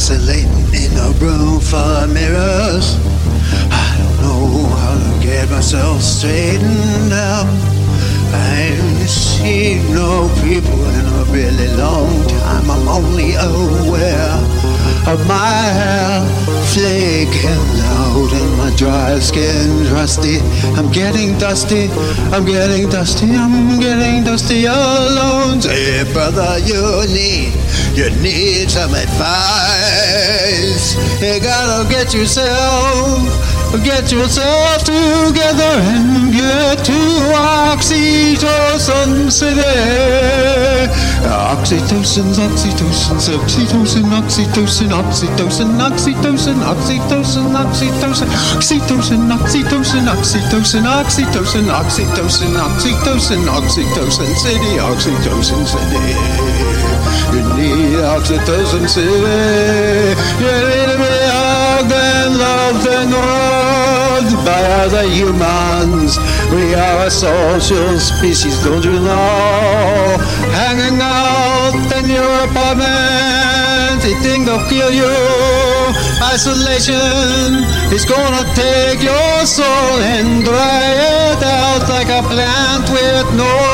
isolating in a room full of mirrors. I don't know how to get myself straightened out. I ain't seen no people in a really long time. I'm only aware of my flaking out and my dry skin rusty. I'm getting dusty, I'm getting dusty, I'm getting dusty alone. Say, brother, you need, you need some advice. You gotta get yourself Get yourself together and get to Oxytocin City. Oxytocin, oxytocin, oxytocin, oxytocin, oxytocin, oxytocin, oxytocin, oxytocin, oxytocin, oxytocin, oxytocin, oxytocin, oxytocin, oxytocin, city, oxytocin city. You need oxytocin city. You need to be hugged and loved and loved by other humans. We are a social species, don't you know? Hanging apartment, eating to kill you. Isolation is gonna take your soul and dry it out like a plant with no